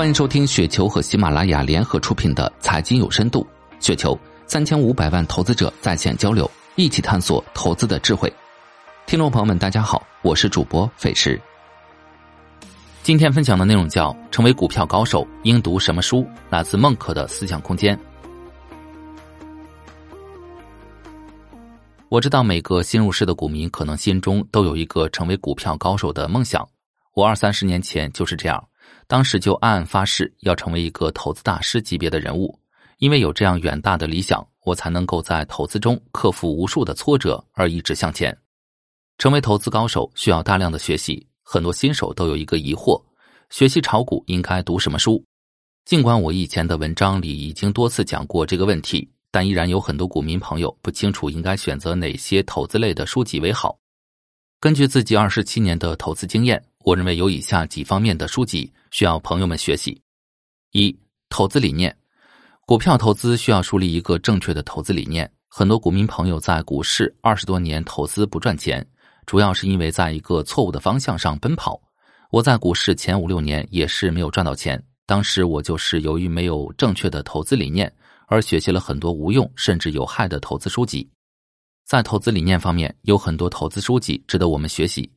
欢迎收听雪球和喜马拉雅联合出品的《财经有深度》，雪球三千五百万投资者在线交流，一起探索投资的智慧。听众朋友们，大家好，我是主播费时。今天分享的内容叫“成为股票高手应读什么书”，来自孟可的思想空间。我知道每个新入市的股民可能心中都有一个成为股票高手的梦想，我二三十年前就是这样。当时就暗暗发誓要成为一个投资大师级别的人物，因为有这样远大的理想，我才能够在投资中克服无数的挫折而一直向前。成为投资高手需要大量的学习，很多新手都有一个疑惑：学习炒股应该读什么书？尽管我以前的文章里已经多次讲过这个问题，但依然有很多股民朋友不清楚应该选择哪些投资类的书籍为好。根据自己二十七年的投资经验。我认为有以下几方面的书籍需要朋友们学习：一、投资理念。股票投资需要树立一个正确的投资理念。很多股民朋友在股市二十多年投资不赚钱，主要是因为在一个错误的方向上奔跑。我在股市前五六年也是没有赚到钱，当时我就是由于没有正确的投资理念，而学习了很多无用甚至有害的投资书籍。在投资理念方面，有很多投资书籍值得我们学习。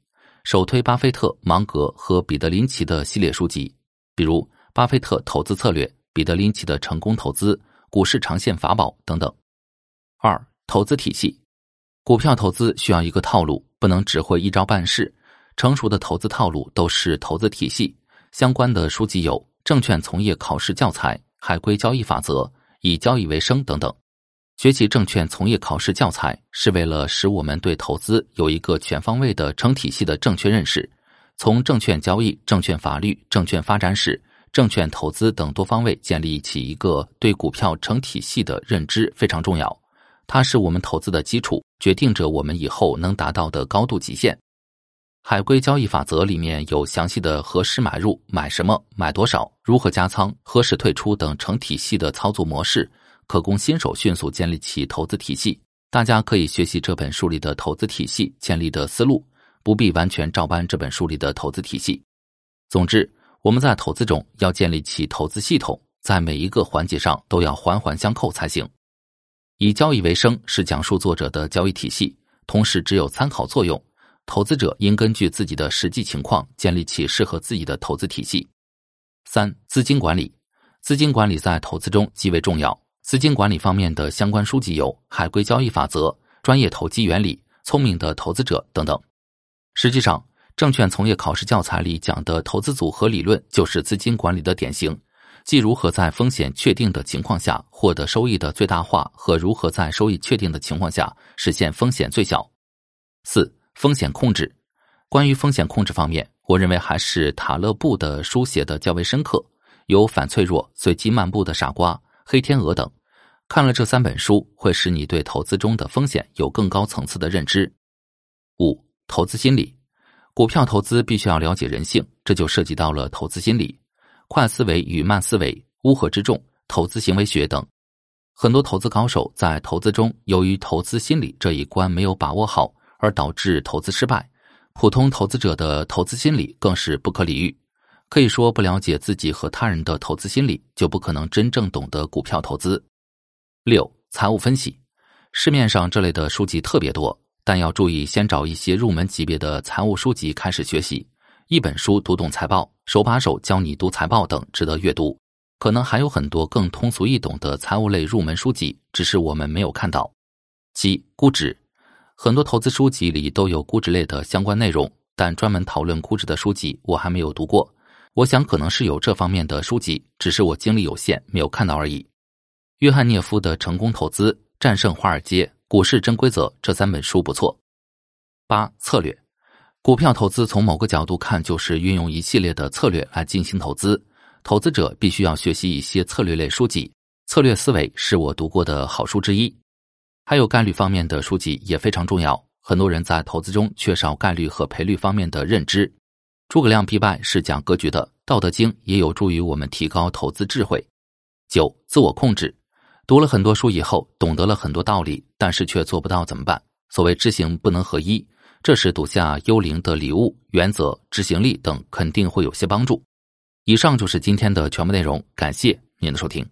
首推巴菲特、芒格和彼得林奇的系列书籍，比如《巴菲特投资策略》、彼得林奇的成功投资、股市长线法宝等等。二、投资体系，股票投资需要一个套路，不能只会一招半式。成熟的投资套路都是投资体系相关的书籍有《证券从业考试教材》《海归交易法则》《以交易为生》等等。学习证券从业考试教材，是为了使我们对投资有一个全方位的成体系的正确认识，从证券交易、证券法律、证券发展史、证券投资等多方位建立起一个对股票成体系的认知非常重要。它是我们投资的基础，决定着我们以后能达到的高度极限。海归交易法则里面有详细的何时买入、买什么、买多少、如何加仓、何时退出等成体系的操作模式。可供新手迅速建立起投资体系，大家可以学习这本书里的投资体系建立的思路，不必完全照搬这本书里的投资体系。总之，我们在投资中要建立起投资系统，在每一个环节上都要环环相扣才行。以交易为生是讲述作者的交易体系，同时只有参考作用。投资者应根据自己的实际情况建立起适合自己的投资体系。三、资金管理，资金管理在投资中极为重要。资金管理方面的相关书籍有《海归交易法则》《专业投机原理》《聪明的投资者》等等。实际上，证券从业考试教材里讲的投资组合理论就是资金管理的典型，即如何在风险确定的情况下获得收益的最大化，和如何在收益确定的情况下实现风险最小。四、风险控制。关于风险控制方面，我认为还是塔勒布的书写的较为深刻，有《反脆弱》《随机漫步的傻瓜》。黑天鹅等，看了这三本书，会使你对投资中的风险有更高层次的认知。五、投资心理，股票投资必须要了解人性，这就涉及到了投资心理、快思维与慢思维、乌合之众、投资行为学等。很多投资高手在投资中，由于投资心理这一关没有把握好，而导致投资失败。普通投资者的投资心理更是不可理喻。可以说，不了解自己和他人的投资心理，就不可能真正懂得股票投资。六、财务分析，市面上这类的书籍特别多，但要注意，先找一些入门级别的财务书籍开始学习。一本书读懂财报，手把手教你读财报等，值得阅读。可能还有很多更通俗易懂的财务类入门书籍，只是我们没有看到。七、估值，很多投资书籍里都有估值类的相关内容，但专门讨论估值的书籍，我还没有读过。我想可能是有这方面的书籍，只是我精力有限，没有看到而已。约翰涅夫的《成功投资：战胜华尔街股市真规则》这三本书不错。八、策略，股票投资从某个角度看就是运用一系列的策略来进行投资，投资者必须要学习一些策略类书籍。策略思维是我读过的好书之一，还有概率方面的书籍也非常重要。很多人在投资中缺少概率和赔率方面的认知。诸葛亮必败是讲格局的，《道德经》也有助于我们提高投资智慧。九、自我控制，读了很多书以后，懂得了很多道理，但是却做不到怎么办？所谓知行不能合一，这时读下《幽灵的礼物》《原则》《执行力》等，肯定会有些帮助。以上就是今天的全部内容，感谢您的收听。